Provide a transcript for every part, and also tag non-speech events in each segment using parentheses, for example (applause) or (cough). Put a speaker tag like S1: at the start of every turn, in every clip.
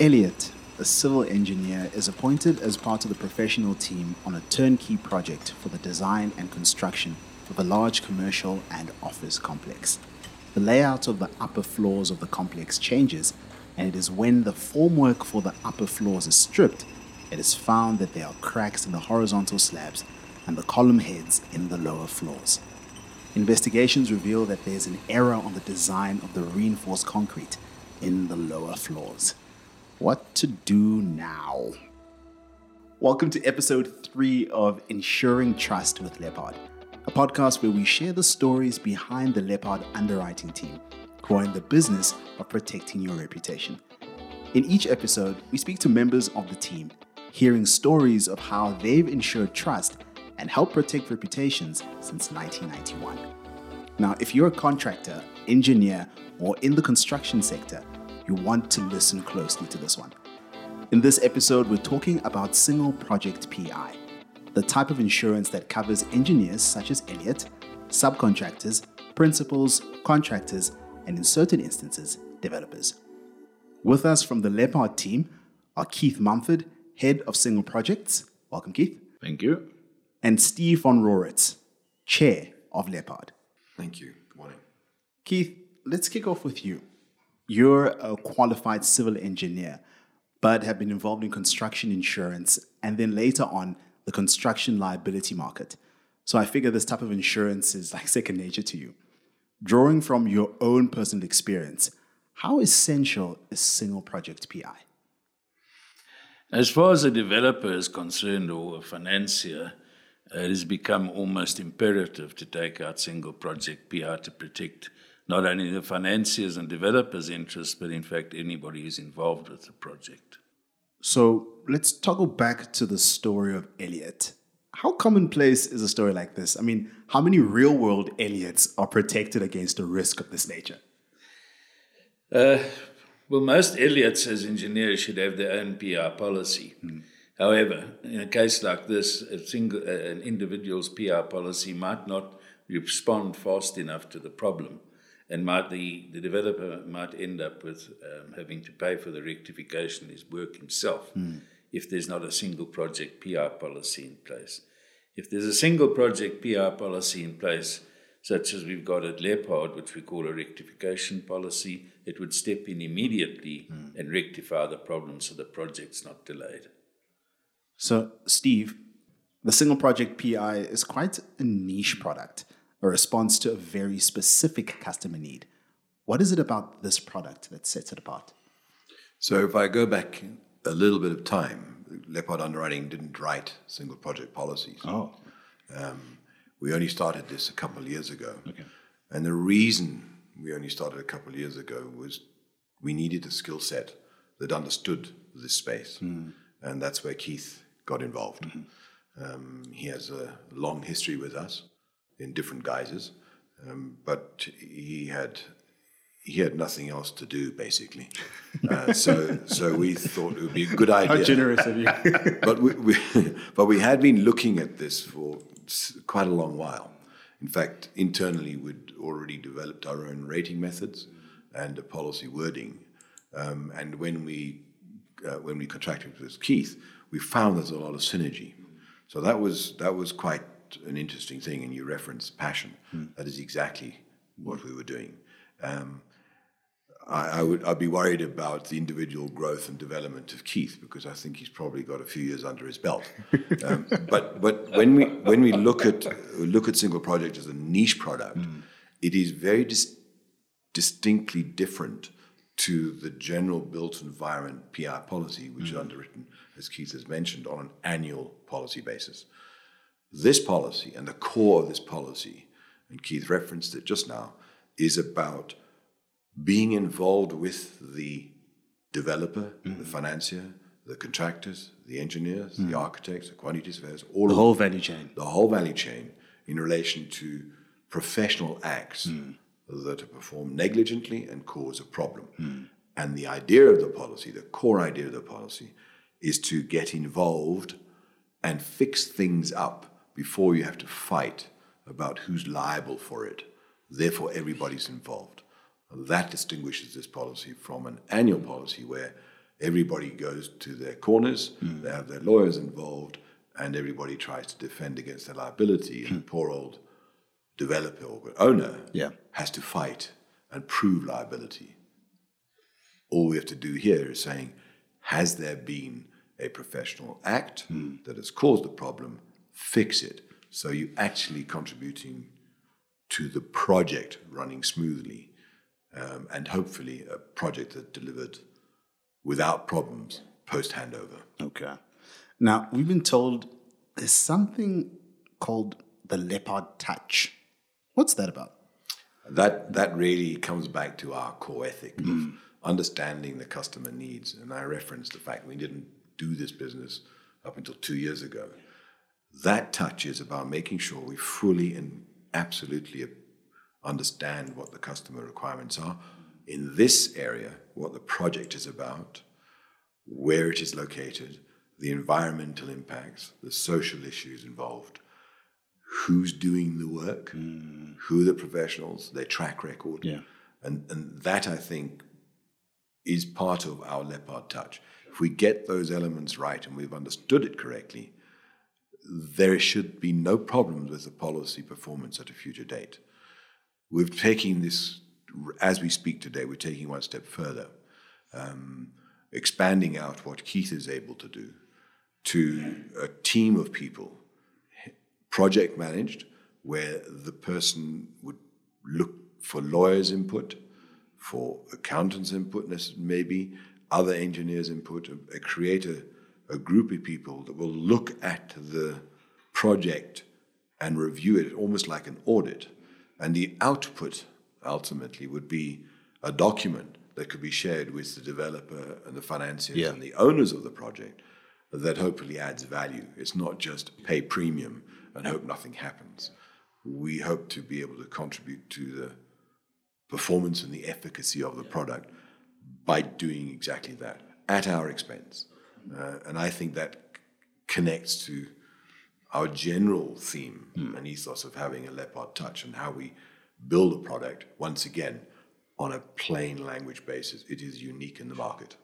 S1: Elliot, a civil engineer, is appointed as part of the professional team on a turnkey project for the design and construction of a large commercial and office complex. The layout of the upper floors of the complex changes, and it is when the formwork for the upper floors is stripped, it is found that there are cracks in the horizontal slabs and the column heads in the lower floors. Investigations reveal that there's an error on the design of the reinforced concrete in the lower floors. What to do now? Welcome to episode three of Ensuring Trust with Leppard, a podcast where we share the stories behind the Leppard underwriting team who are in the business of protecting your reputation. In each episode, we speak to members of the team, hearing stories of how they've ensured trust and helped protect reputations since 1991. Now, if you're a contractor, engineer, or in the construction sector, you want to listen closely to this one. In this episode, we're talking about single project PI, the type of insurance that covers engineers such as Elliot, subcontractors, principals, contractors, and in certain instances, developers. With us from the Leppard team are Keith Mumford, Head of Single Projects. Welcome, Keith.
S2: Thank you.
S1: And Steve von Roretz, Chair of Leppard.
S3: Thank you. Good morning.
S1: Keith, let's kick off with you. You're a qualified civil engineer, but have been involved in construction insurance and then later on the construction liability market. So I figure this type of insurance is like second nature to you. Drawing from your own personal experience, how essential is single project PI?
S2: As far as a developer is concerned or a financier, it has become almost imperative to take out single project PI to protect not only the financiers and developers' interests, but in fact anybody who's involved with the project.
S1: So let's toggle back to the story of Elliot. How commonplace is a story like this? I mean, how many real world Elliots are protected against a risk of this nature?
S2: Uh, well, most Elliots as engineers should have their own PI policy. Mm. However, in a case like this, a single, uh, an individual's PI policy might not respond fast enough to the problem and might the, the developer might end up with um, having to pay for the rectification of his work himself mm. if there's not a single project PI policy in place. If there's a single project PI policy in place, such as we've got at Leppard, which we call a rectification policy, it would step in immediately mm. and rectify the problem so the project's not delayed.
S1: So, Steve, the single project PI is quite a niche product a response to a very specific customer need. What is it about this product that sets it apart?
S3: So, if I go back a little bit of time, Leppard Underwriting didn't write single project policies.
S1: Oh.
S3: Um, we only started this a couple of years ago.
S1: Okay.
S3: And the reason we only started a couple of years ago was we needed a skill set that understood this space. Mm. And that's where Keith got involved. Mm-hmm. Um, he has a long history with us in different guises, um, but he had he had nothing else to do basically. Uh, so so we thought it would be a good idea.
S1: How generous of you! (laughs)
S3: but we, we, but we had been looking at this for quite a long while. In fact, internally we'd already developed our own rating methods and a policy wording. Um, and when we uh, when we contracted with Keith, we found there's a lot of synergy. So that was that was quite an interesting thing, and you referenced passion. Mm. That is exactly what we were doing. Um, I, I, would I'd be worried about the individual growth and development of Keith because I think he's probably got a few years under his belt. Um, (laughs) but but when we when we look at look at single project as a niche product, mm. it is very dis- distinctly different to the general built environment PI policy, which mm. is underwritten, as Keith has mentioned, on an annual policy basis. This policy and the core of this policy, and Keith referenced it just now, is about being involved with the developer, mm-hmm. the financier, the contractors, the engineers, mm-hmm. the architects, the quantity surveyors,
S1: all the whole value chain.
S3: The whole value chain in relation to professional acts mm. that are performed negligently and cause a problem. Mm. And the idea of the policy, the core idea of the policy, is to get involved and fix things up before you have to fight about who's liable for it. Therefore, everybody's involved. That distinguishes this policy from an annual policy where Everybody goes to their corners, hmm. they have their lawyers involved, and everybody tries to defend against their liability. And the hmm. poor old developer or owner
S1: Yeah.
S3: has to fight and prove liability. All we have to do here is saying, has there been a professional act hmm. that has caused the problem? Fix it. So you're actually contributing to the project running smoothly, um, and hopefully a project that delivered without problems post handover.
S1: Okay. Now, we've been told there's something called the leppard touch. What's that about?
S3: That that really comes back to our core ethic of understanding the customer needs. And I referenced the fact we didn't do this business up until two years ago. That touch is about making sure we fully and absolutely understand what the customer requirements are in this area, what the project is about, where it is located, the environmental impacts, the social issues involved, who's doing the work, mm. who are the professionals, their track record.
S1: Yeah.
S3: And, and that, I think, is part of our leppard touch. If we get those elements right and we've understood it correctly, there should be no problems with the policy performance at a future date. We're taking this, as we speak today, we're taking one step further, um, expanding out what Keith is able to do to a team of people, project managed, where the person would look for lawyers' input, for accountants' input, maybe other engineers' input, create a, a group of people that will look at the project and review it almost like an audit. And the output ultimately would be a document that could be shared with the developer and the financiers
S1: Yeah.
S3: and the owners of the project that hopefully adds value. It's not just pay premium and hope nothing happens. We hope to be able to contribute to the performance and the efficacy of the product by doing exactly that at our expense. Uh, and I think that connects to our general theme and ethos of having a leppard touch and how we build a product, once again, on a plain language basis. It is unique in the market.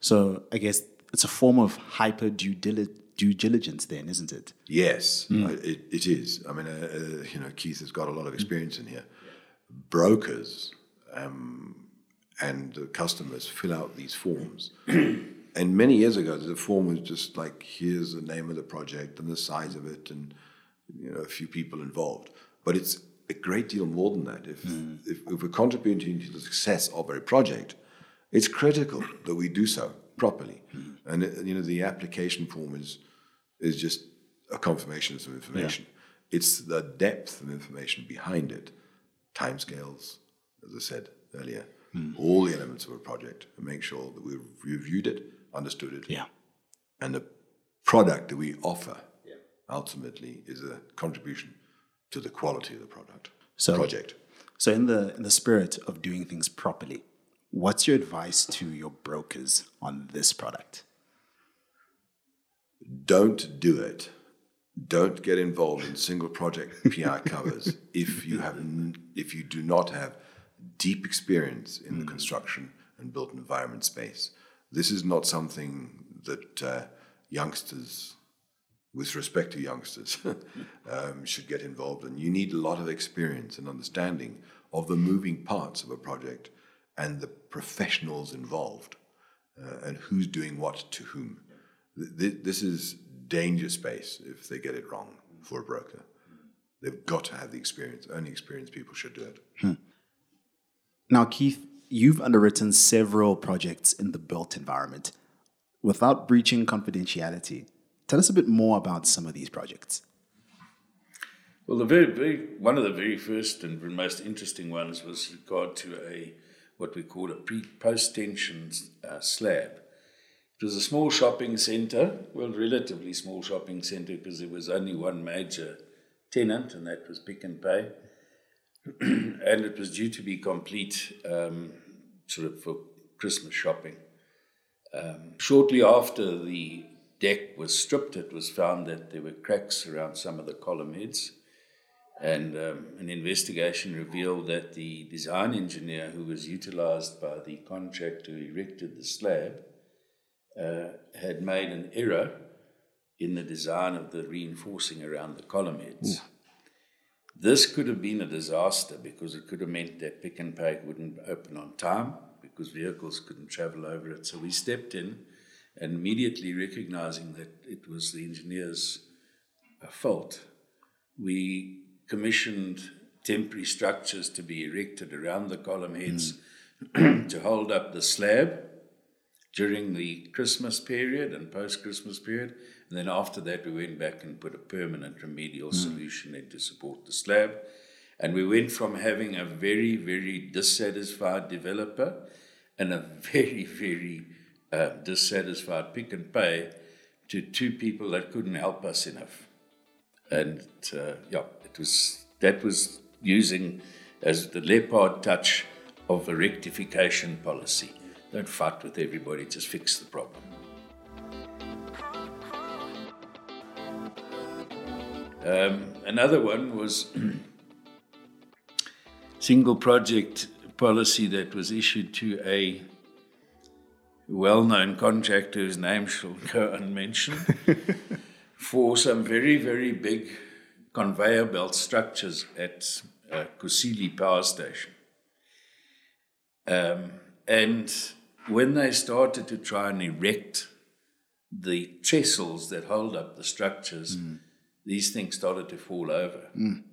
S1: So I guess it's a form of hyper due, dili- due diligence, then, isn't it?
S3: Yes, I- it, it is. I mean, uh, uh, you know, Keith has got a lot of experience in here. Brokers um, and the customers fill out these forms. (clears throat) and many years ago, the form was just like, here's the name of the project and the size of it, and you know, a few people involved. But it's a great deal more than that. If, mm. if, if we're contributing to the success of a project, it's critical that we do so properly. Mm. And uh, you know, the application form is is just a confirmation of some information. It's the depth of information behind it, timescales, as I said earlier, mm. all the elements of a project, and make sure that we've reviewed it, understood it,
S1: Yeah.
S3: and the product that we offer yeah. ultimately is a contribution to the quality of the product
S1: So-
S3: project.
S1: So in the in the spirit of doing things properly, what's your advice to your brokers on this product?
S3: don't do it. Don't get involved in single project (laughs) PI covers if you have if you do not have deep experience in the hmm. construction and built environment space. This is not something that uh, youngsters, with respect to youngsters, (laughs) um, should get involved in. You need a lot of experience and understanding of the moving parts of a project and the professionals involved uh, and who's doing what to whom. Th- th- this is danger space if they get it wrong for a broker. They've got to have the experience. Only experienced people should do it.
S1: Now, Keith, you've underwritten several projects in the built environment. Without breaching confidentiality, tell us a bit more about some of these projects.
S2: Well, the very, very one of the very first and most interesting ones was regard to a what we call a pre post tension uh, slab. It was a small shopping centre, well, relatively small shopping centre because there was only one major tenant, and that was Pick n Pay, (clears throat) and it was due to be complete, um, of for Christmas shopping. Um, shortly after the deck was stripped, it was found that there were cracks around some of the column heads. And um, an investigation revealed that the design engineer who was utilized by the contractor who erected the slab uh, had made an error in the design of the reinforcing around the column heads. This could have been a disaster because it could have meant that Pick n Pay wouldn't open on time because vehicles couldn't travel over it. So we stepped in and immediately recognizing that it was the engineer's uh, fault, we commissioned temporary structures to be erected around the column heads mm. (clears throat) to hold up the slab during the Christmas period and post Christmas period. And then after that, we went back and put a permanent remedial mm. solution in to support the slab. And we went from having a very, very dissatisfied developer and a (laughs) very, very uh, dissatisfied pick n pay to two people that couldn't help us enough. And uh, yeah, it was that was using as the leppard touch of a rectification policy. Don't fight with everybody, just fix the problem. Um, another one was (clears throat) single project policy that was issued to a well known contractor whose name shall go unmentioned (laughs) for some very, very big conveyor belt structures at uh, Kusile Power Station. Um, and when they started to try and erect the trestles that hold up the structures, mm these things started to fall over. Mm.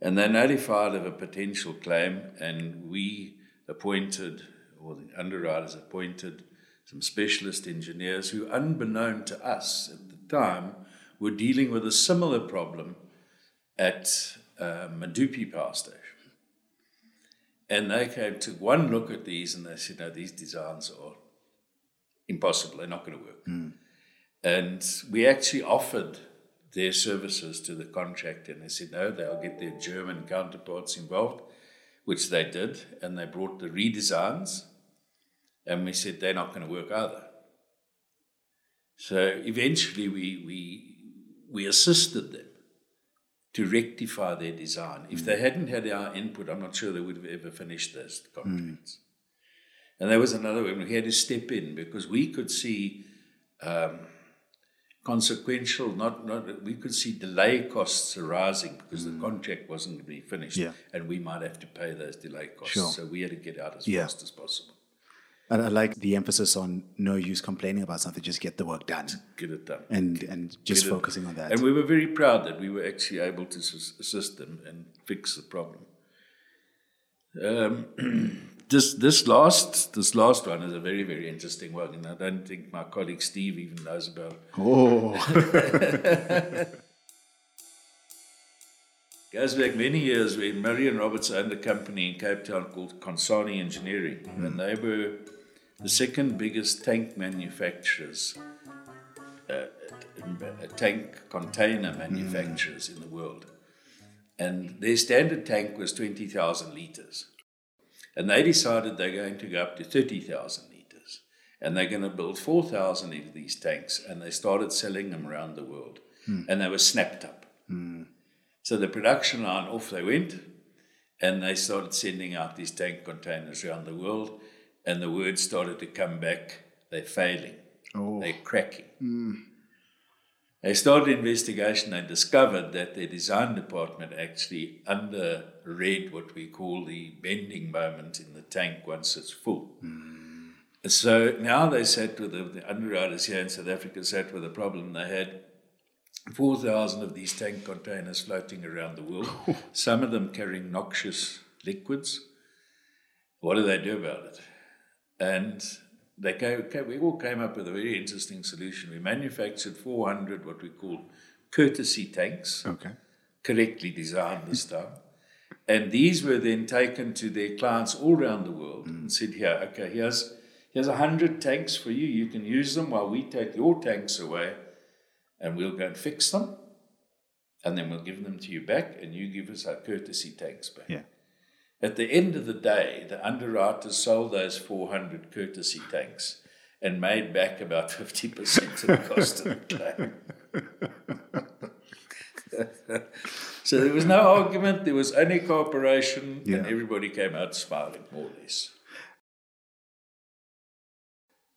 S2: And they notified of a potential claim, and we appointed, or the underwriters appointed, some specialist engineers who, unbeknown to us at the time, were dealing with a similar problem at uh, Medupi Power Station. And they came, took one look at these, and they said, no, these designs are impossible, they're not going to work. Mm. And we actually offered their services to the contractor. And they said, no, they'll get their German counterparts involved, which they did. And they brought the redesigns. And we said, they're not going to work either. So eventually we, we, we assisted them to rectify their design. If they hadn't had our input, I'm not sure they would have ever finished those contracts. Mm. And there was another one. We had to step in because we could see um, consequential. Not, not we could see delay costs arising because mm. the contract wasn't going to be finished,
S1: yeah.
S2: and we might have to pay those delay costs.
S1: Sure.
S2: So we had to get out as
S1: yeah.
S2: fast as possible.
S1: And I like the emphasis on no use complaining about something, just get the work done.
S2: Get it done.
S1: And and just get focusing on that.
S2: And we were very proud that we were actually able to assist them and fix the problem. Um, (clears throat) this this last this last one is a very very interesting one, and I don't think my colleague Steve even knows about.
S1: Oh. (laughs) (laughs)
S2: Goes back many years when Marion Roberts owned a company in Cape Town called Consani Engineering, mm. and they were the second biggest tank manufacturers, uh, tank container manufacturers mm. in the world. And their standard tank was 20,000 litres. And they decided they're going to go up to 30,000 litres. And they're going to build 4,000 of these tanks. And they started selling them around the world. Mm. And they were snapped up.
S1: Mm.
S2: So the production line off they went. And they started sending out these tank containers around the world. And the word started to come back they're failing,
S1: oh.
S2: they're cracking.
S1: Mm.
S2: They started investigation and discovered that their design department actually underread what we call the bending moment in the tank once it's full.
S1: Mm.
S2: So now they sat with the, the, underwriters here in South Africa, sat with a problem. They had 4,000 of these tank containers floating around the world, (laughs) some of them carrying noxious liquids. What do they do about it? And they came, we all came up with a very interesting solution. We manufactured 400 what we call courtesy tanks,
S1: okay.
S2: correctly designed this time. And these were then taken to their clients all around the world mm. and said, Here, okay, here's here's a hundred tanks for you. You can use them while we take your tanks away and we'll go and fix them. And then we'll give them to you back and you give us our courtesy tanks back.
S1: Yeah.
S2: At the end of the day, the underwriters sold those 400 courtesy tanks and made back about 50% of the cost of the claim. (laughs) (laughs) so there was no (laughs) argument, there was only cooperation, yeah. and everybody came out smiling, more or less.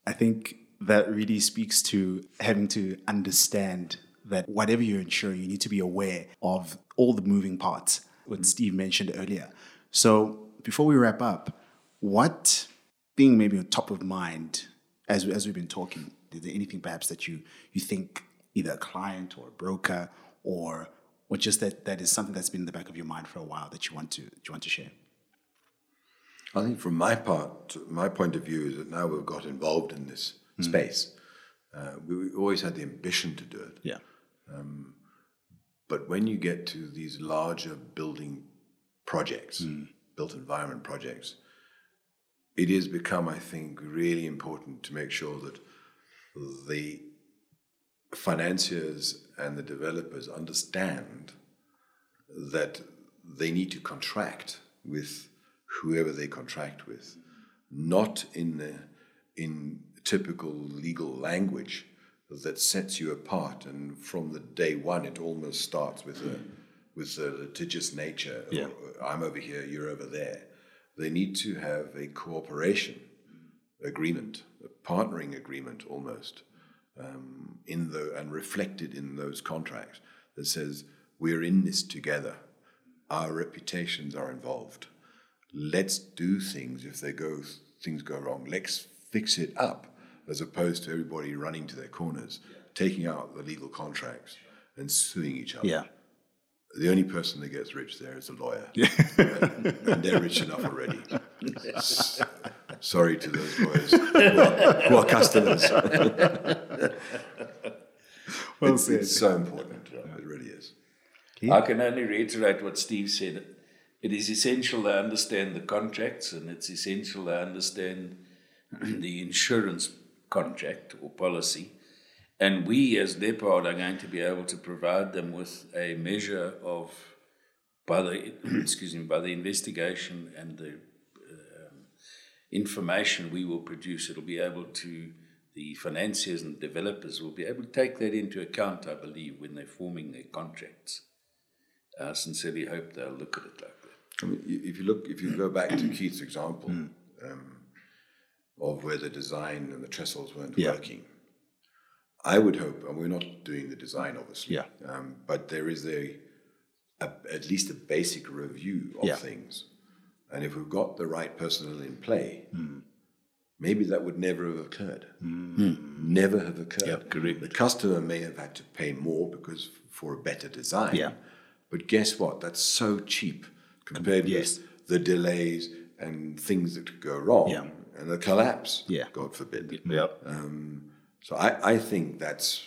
S1: I think that really speaks to having to understand that whatever you're insuring, you need to be aware of all the moving parts, what mm-hmm. Steve mentioned earlier. So before we wrap up, what thing maybe on top of mind as, as we've been talking, is there anything perhaps that you, you think either a client or a broker or or just that that is something that's been in the back of your mind for a while that you want to you want to share?
S3: I think from my part, my point of view is that now we've got involved in this mm. space. Uh, we always had the ambition to do it.
S1: Yeah.
S3: Um, but when you get to these larger building projects, mm. built environment projects, it has become, I think, really important to make sure that the financiers and the developers understand that they need to contract with whoever they contract with, not in the, in typical legal language that sets you apart. And from the day one, it almost starts with a with a litigious nature.
S1: Yeah.
S3: I'm over here, you're over there. They need to have a cooperation agreement, a partnering agreement almost, um, in the and reflected in those contracts that says we're in this together. Our reputations are involved. Let's do things if they go things go wrong. Let's fix it up, as opposed to everybody running to their corners, taking out the legal contracts and suing each other.
S1: Yeah.
S3: The only person that gets rich there is a lawyer, yeah. and, (laughs) and they're rich enough already. (laughs) Sorry to those lawyers who are, customers. (laughs) well it's, it's, so important. It really is.
S2: I can only reiterate what Steve said. It is essential to understand the contracts, and it's essential to understand (clears throat) the insurance contract or policy. And we, as Leppard, are going to be able to provide them with a measure of, by the (clears throat) excuse me, by the investigation and the information we will produce, it'll be able to, the financiers and developers will be able to take that into account, I believe, when they're forming their contracts. I sincerely hope they'll look at it like that.
S3: I mean, if you look, if you go back to Keith's example mm. um, of where the design and the trestles weren't yeah. working, I would hope, and we're not doing the design, obviously,
S1: yeah.
S3: Um, but there is a, a, at least a basic review of
S1: yeah.
S3: things and if we've got the right personnel in play, mm. maybe that would never have occurred. Mm. Never have occurred.
S1: Yep, correct.
S3: The customer may have had to pay more because for a better design.
S1: Yeah.
S3: But guess what? That's so cheap compared
S1: yes.
S3: with the delays and things that could go wrong
S1: yeah.
S3: and the collapse.
S1: Yeah.
S3: God forbid.
S1: Yeah.
S3: Um, so I, I think that's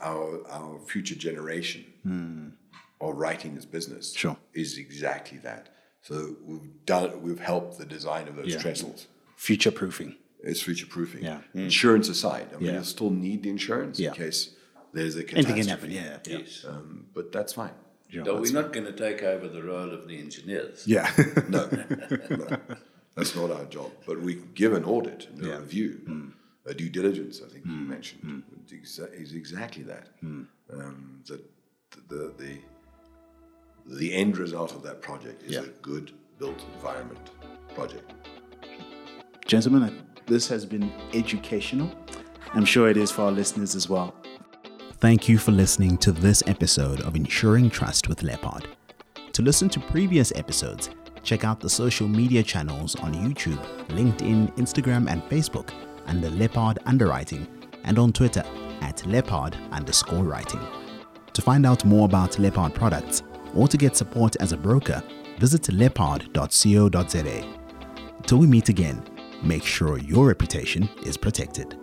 S3: our our future generation
S1: mm.
S3: of writing this business
S1: sure.
S3: is exactly that. So we've done we've helped the design of those yeah. trestles.
S1: Future proofing.
S3: It's future proofing.
S1: Yeah.
S3: Mm. Insurance aside, I mean,
S1: yeah.
S3: you'll still need the insurance
S1: yeah.
S3: in case there's a catastrophe.
S1: Anything can happen. Yeah.
S3: yeah. Yes. Um, but that's fine.
S2: Yeah, no, we're not going to take over the role of the engineers.
S1: Yeah. (laughs)
S3: no, no, (laughs) that's not our job. But we give an audit, a yeah. review, mm. a due diligence. I think mm. you mentioned mm. is exactly that.
S1: Mm.
S3: Um, that the, the the end result of that project is
S1: yeah.
S3: a good built environment project.
S1: Gentlemen, this has been educational. I'm sure it is for our listeners as well. Thank you for listening to this episode of Ensuring Trust with Leppard. To listen to previous episodes, check out the social media channels on YouTube, LinkedIn, Instagram, and Facebook under Leppard Underwriting and on Twitter at Leppard underscore writing. To find out more about Leppard products or to get support as a broker, visit leppard.co.za. Till we meet again, make sure your reputation is protected.